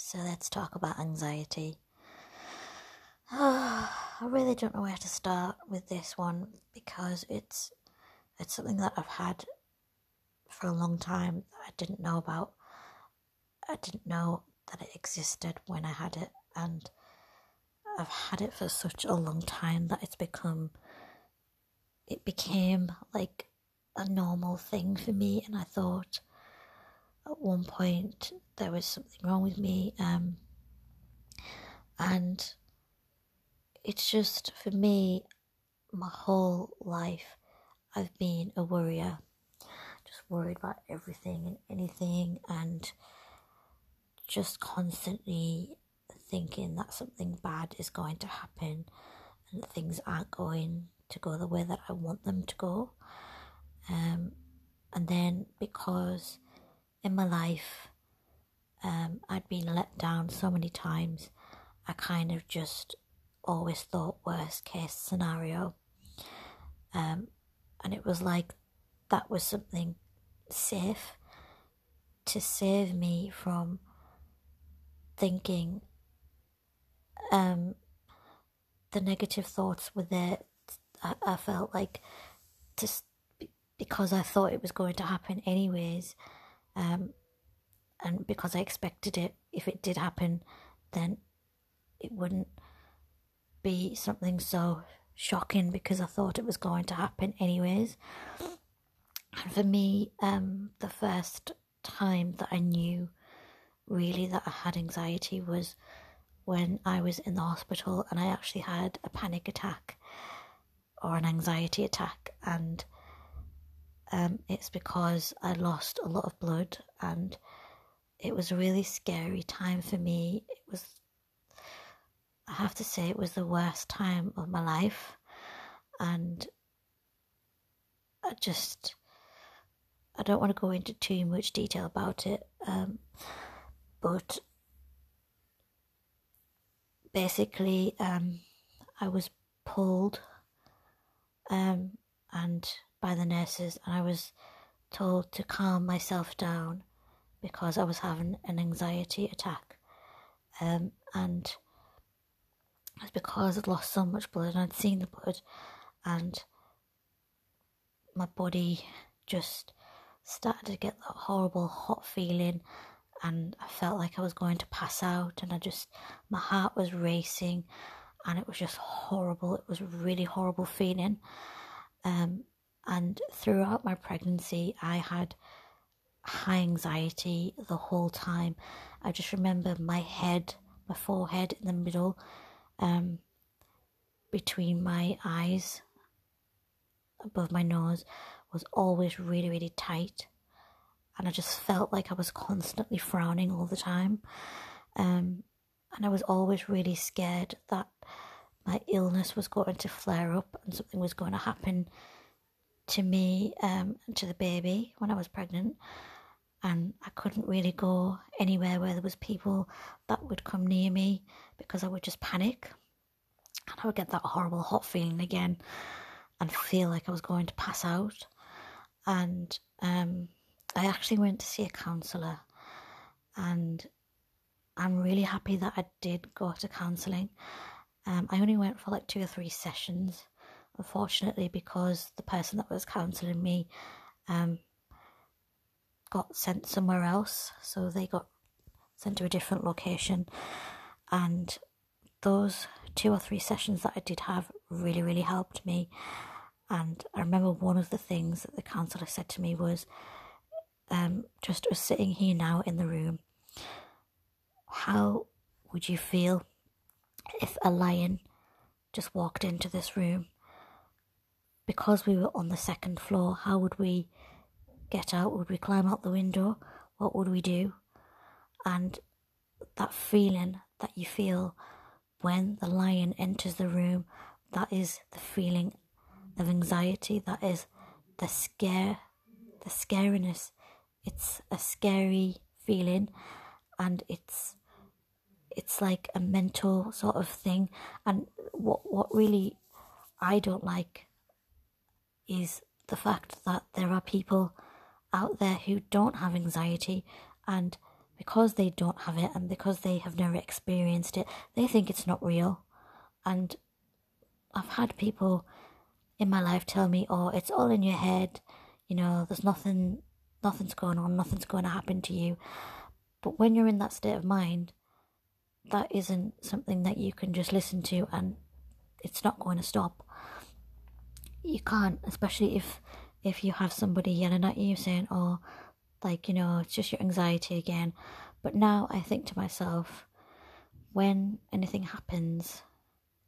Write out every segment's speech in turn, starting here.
So let's talk about anxiety. I really don't know where to start with this one because it's it's something that I've had for a long time that I didn't know about. I didn't know that it existed when I had it and I've had it for such a long time that it's become it became like a normal thing for me and I thought at one point there was something wrong with me um, and it's just for me my whole life I've been a worrier just worried about everything and anything and just constantly thinking that something bad is going to happen and things aren't going to go the way that I want them to go. Um, and then because in my life um, I'd been let down so many times, I kind of just always thought worst case scenario. Um, and it was like that was something safe to save me from thinking um, the negative thoughts were there. I, I felt like just because I thought it was going to happen anyways, um, and because I expected it, if it did happen, then it wouldn't be something so shocking because I thought it was going to happen anyways. And for me, um, the first time that I knew really that I had anxiety was when I was in the hospital and I actually had a panic attack or an anxiety attack, and um, it's because I lost a lot of blood and it was a really scary time for me. It was, I have to say, it was the worst time of my life, and I just, I don't want to go into too much detail about it. Um, but basically, um, I was pulled um, and by the nurses, and I was told to calm myself down because I was having an anxiety attack, um, and it's because I'd lost so much blood and I'd seen the blood, and my body just started to get that horrible hot feeling and I felt like I was going to pass out, and I just my heart was racing, and it was just horrible. It was a really horrible feeling. Um, and throughout my pregnancy, I had high anxiety the whole time. I just remember my head, my forehead in the middle, um, between my eyes, above my nose, was always really, really tight and I just felt like I was constantly frowning all the time. Um, and I was always really scared that my illness was going to flare up and something was going to happen to me um, and to the baby when I was pregnant. And I couldn't really go anywhere where there was people that would come near me because I would just panic. And I would get that horrible hot feeling again and feel like I was going to pass out. And um, I actually went to see a counsellor, and I'm really happy that I did go to counselling. Um, I only went for like two or three sessions, unfortunately, because the person that was counselling me um, got sent somewhere else, so they got sent to a different location, and those two or three sessions that I did have really, really helped me. And I remember one of the things that the counsellor said to me was, um, just us sitting here now in the room, how would you feel if a lion just walked into this room? Because we were on the second floor, how would we get out? Would we climb out the window? What would we do? And that feeling that you feel when the lion enters the room, that is the feeling of anxiety, that is the scare, the scariness it's a scary feeling and it's it's like a mental sort of thing and what what really I don't like is the fact that there are people out there who don't have anxiety and because they don't have it and because they have never experienced it, they think it's not real. And I've had people in my life tell me, "Oh, it's all in your head. You know, there's nothing, nothing's going on. Nothing's going to happen to you." But when you're in that state of mind, that isn't something that you can just listen to and it's not going to stop. You can't, especially if if you have somebody yelling at you saying, "Oh, like you know, it's just your anxiety again." But now I think to myself, when anything happens,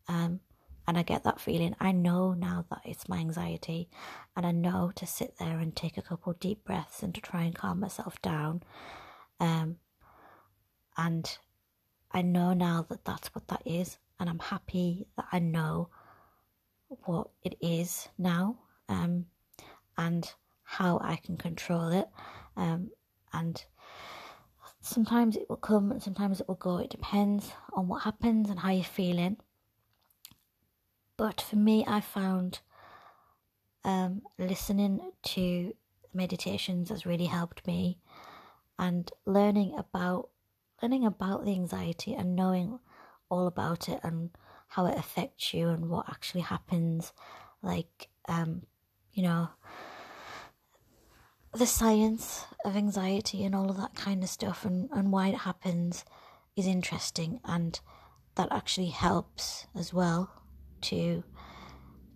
um, and I get that feeling, I know now that it's my anxiety, and I know to sit there and take a couple deep breaths and to try and calm myself down, um, and I know now that that's what that is, and I'm happy that I know what it is now, um, and how I can control it, um, and sometimes it will come and sometimes it will go. It depends on what happens and how you're feeling. But for me, I found um, listening to meditations has really helped me, and learning about learning about the anxiety and knowing all about it and how it affects you and what actually happens, like um, you know, the science of anxiety and all of that kind of stuff and, and why it happens is interesting and that actually helps as well to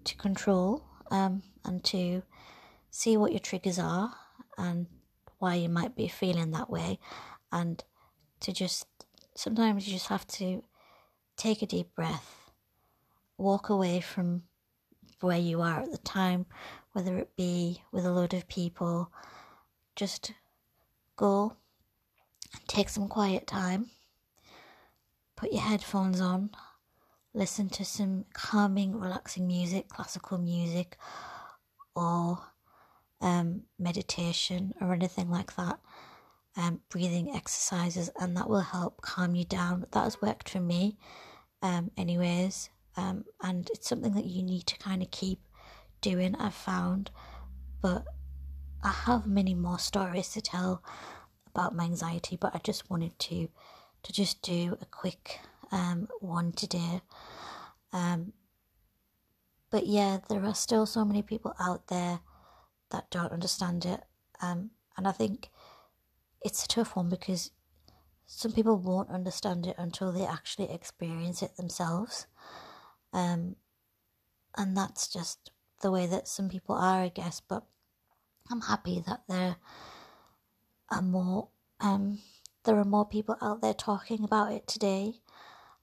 to control um, and to see what your triggers are and why you might be feeling that way and to just sometimes you just have to take a deep breath walk away from where you are at the time whether it be with a load of people just go and take some quiet time put your headphones on listen to some calming, relaxing music, classical music, or um, meditation or anything like that. Um, breathing exercises, and that will help calm you down. That has worked for me, um, anyways, um, and it's something that you need to kind of keep doing. I've found, but I have many more stories to tell about my anxiety, but I just wanted to to just do a quick um, one today. Um, but yeah, there are still so many people out there that don't understand it. Um, and I think it's a tough one because some people won't understand it until they actually experience it themselves. Um, and that's just the way that some people are, I guess. But I'm happy that there are more um, there are more people out there talking about it today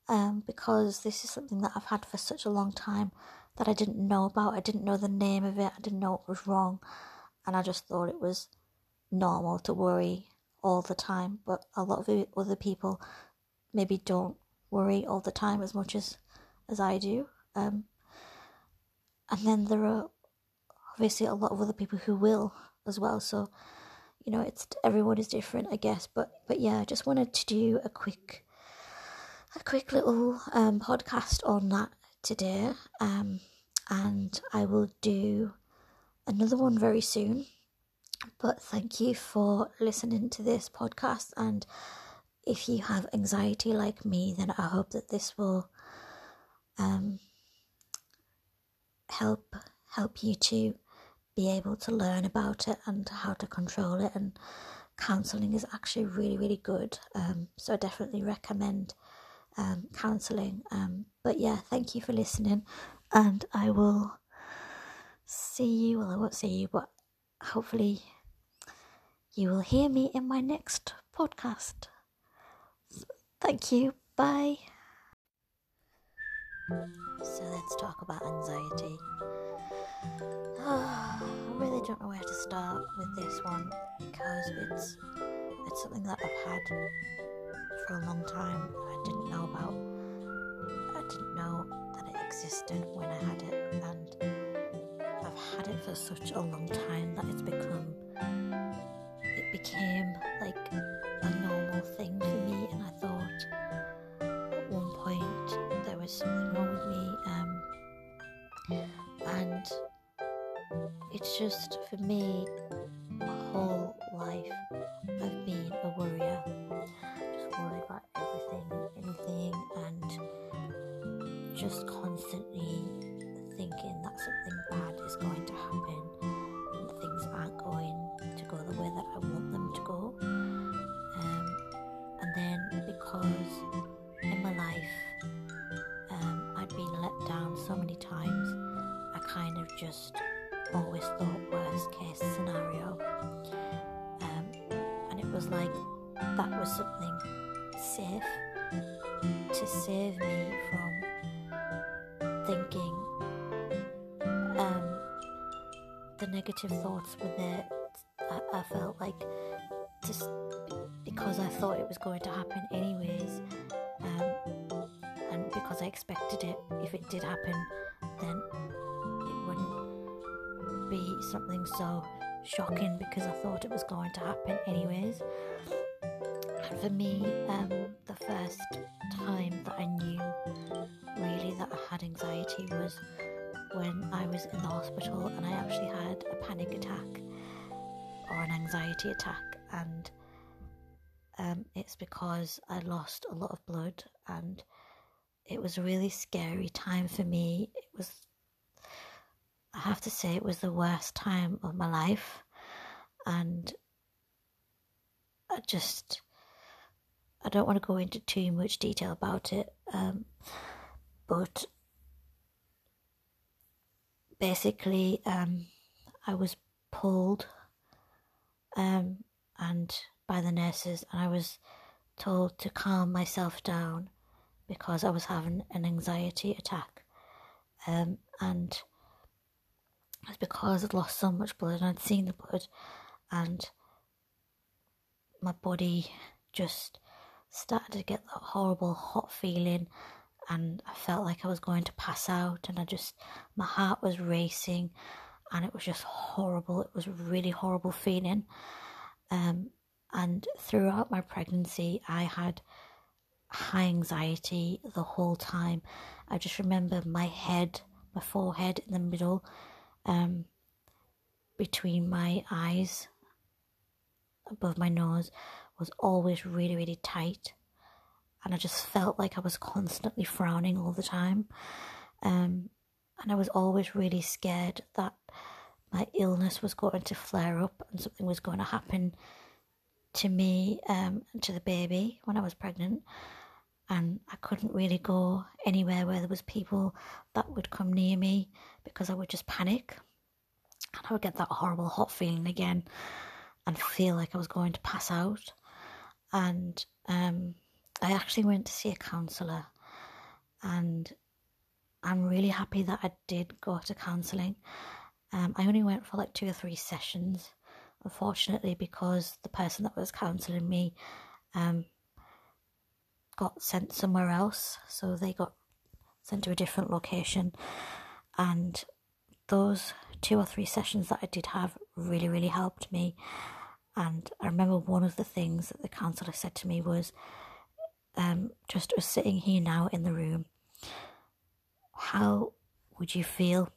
um, because this is something that I've had for such a long time that I didn't know about. I didn't know the name of it, I didn't know it was wrong, and I just thought it was normal to worry all the time. But a lot of other people maybe don't worry all the time as much as, as I do. Um, and then there are obviously a lot of other people who will as well. So, you know, it's everyone is different, I guess. But but yeah, I just wanted to do a quick a quick little um, podcast on that today, um, and I will do another one very soon. But thank you for listening to this podcast. And if you have anxiety like me, then I hope that this will um, help help you to be able to learn about it and how to control it. And counselling is actually really really good. Um, so I definitely recommend um, counselling. Um, but yeah, thank you for listening, and I will see you. Well, I won't see you, but hopefully, you will hear me in my next podcast. Thank you. Bye. So let's talk about anxiety. I really don't know where to start with this one because it's it's something that I've had for a long time I didn't know about. I didn't know that it existed when I had it, and I've had it for such a long time that it's become. It became like a normal thing for me, and I thought just for me, my whole life I've been a worrier something safe to save me from thinking um, the negative thoughts were there. I, I felt like just because I thought it was going to happen anyways, um, and because I expected it, if it did happen, then it wouldn't be something so shocking because I thought it was going to happen anyways. For me, um, the first time that I knew really that I had anxiety was when I was in the hospital and I actually had a panic attack or an anxiety attack, and um, it's because I lost a lot of blood, and it was a really scary time for me. It was, I have to say, it was the worst time of my life, and I just I don't want to go into too much detail about it, um, but basically, um, I was pulled um, and by the nurses, and I was told to calm myself down because I was having an anxiety attack, um, and it's because I'd lost so much blood and I'd seen the blood, and my body just started to get that horrible hot feeling and I felt like I was going to pass out and I just my heart was racing and it was just horrible. It was a really horrible feeling. Um and throughout my pregnancy I had high anxiety the whole time. I just remember my head, my forehead in the middle, um between my eyes above my nose was always really, really tight. And I just felt like I was constantly frowning all the time. Um, and I was always really scared that my illness was going to flare up and something was going to happen to me um, and to the baby when I was pregnant. And I couldn't really go anywhere where there was people that would come near me because I would just panic. And I would get that horrible hot feeling again and feel like I was going to pass out and um, I actually went to see a counsellor, and I'm really happy that I did go to counselling. Um, I only went for like two or three sessions, unfortunately, because the person that was counselling me um, got sent somewhere else, so they got sent to a different location, and those two or three sessions that I did have really, really helped me. And I remember one of the things that the counsellor said to me was, um, just us sitting here now in the room, how would you feel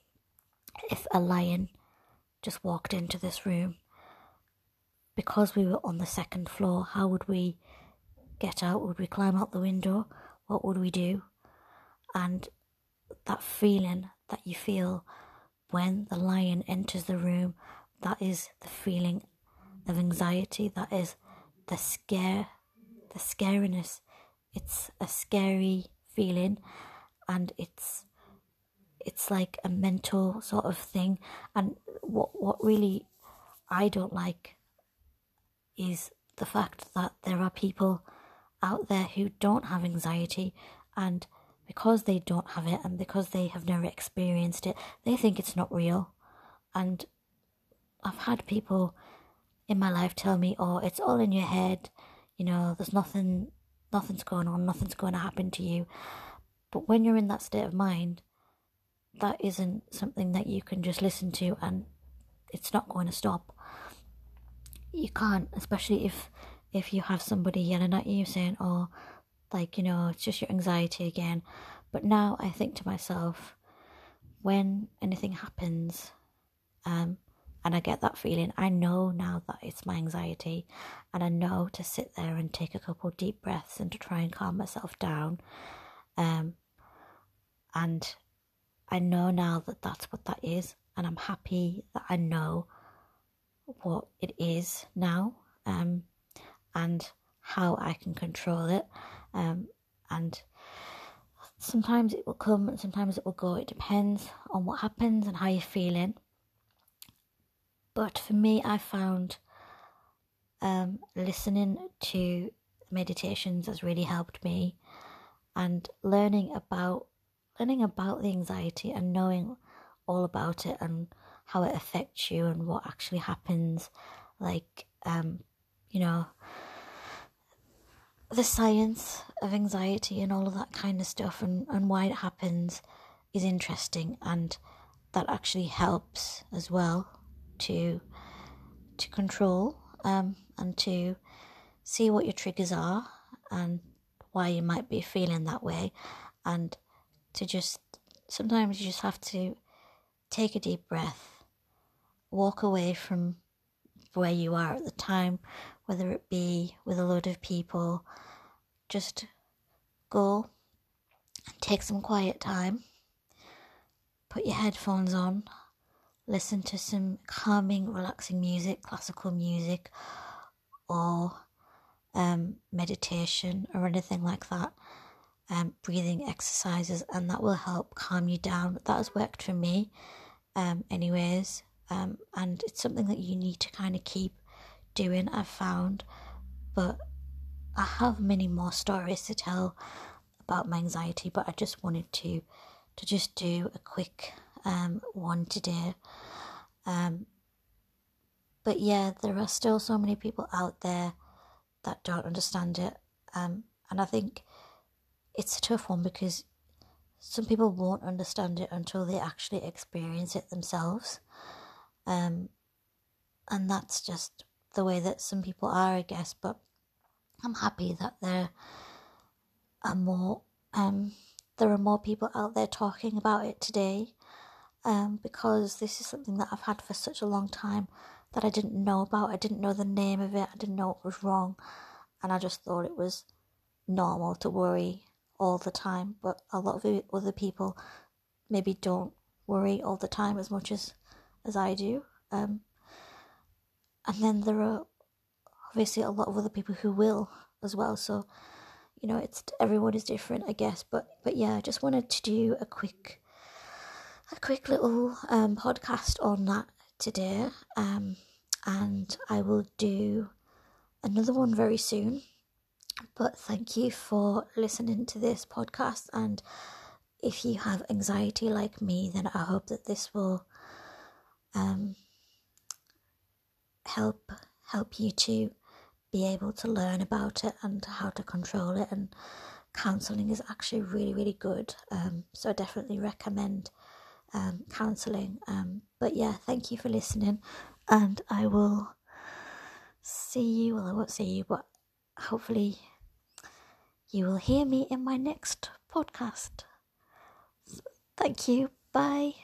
if a lion just walked into this room? Because we were on the second floor, how would we get out? Would we climb out the window? What would we do? And that feeling that you feel when the lion enters the room, that is the feeling of anxiety that is the scare the scariness. It's a scary feeling and it's it's like a mental sort of thing. And what what really I don't like is the fact that there are people out there who don't have anxiety and because they don't have it and because they have never experienced it they think it's not real. And I've had people in my life tell me, oh, it's all in your head, you know, there's nothing, nothing's going on, nothing's going to happen to you. But when you're in that state of mind, that isn't something that you can just listen to and it's not going to stop. You can't, especially if if you have somebody yelling at you saying, "Oh, like you know, it's just your anxiety again." But now I think to myself, when anything happens, um, and I get that feeling. I know now that it's my anxiety, and I know to sit there and take a couple deep breaths and to try and calm myself down. Um, and I know now that that's what that is, and I'm happy that I know what it is now, um, and how I can control it, um, and sometimes it will come and sometimes it will go. It depends on what happens and how you're feeling. But for me, I found um, listening to meditations has really helped me, and learning about learning about the anxiety and knowing all about it and how it affects you and what actually happens, like um, you know the science of anxiety and all of that kind of stuff and, and why it happens is interesting and that actually helps as well to to control um, and to see what your triggers are and why you might be feeling that way. And to just sometimes you just have to take a deep breath walk away from where you are at the time whether it be with a load of people. Just go and take some quiet time put your headphones on listen to some calming, relaxing music, classical music, or um, meditation or anything like that. Um, breathing exercises, and that will help calm you down. That has worked for me, um, anyways, um, and it's something that you need to kind of keep doing. I've found, but I have many more stories to tell about my anxiety, but I just wanted to to just do a quick um, one today. Um, but yeah, there are still so many people out there that don't understand it. Um, and I think it's a tough one because some people won't understand it until they actually experience it themselves. Um, and that's just the way that some people are, I guess. But I'm happy that there are more um, there are more people out there talking about it today um, because this is something that I've had for such a long time that I didn't know about. I didn't know the name of it, I didn't know it was wrong, and I just thought it was normal to worry all the time. But a lot of other people maybe don't worry all the time as much as, as I do. Um, and then there are obviously a lot of other people who will as well. So, you know, it's everyone is different, I guess. But but yeah, I just wanted to do a quick a quick little um, podcast on that today, um, and I will do another one very soon. But thank you for listening to this podcast, and if you have anxiety like me, then I hope that this will um, help help you to be able to learn about it and how to control it and counseling is actually really really good um, so i definitely recommend um, counselling. Um, but yeah, thank you for listening, and I will see you. Well, I won't see you, but hopefully, you will hear me in my next podcast. Thank you. Bye.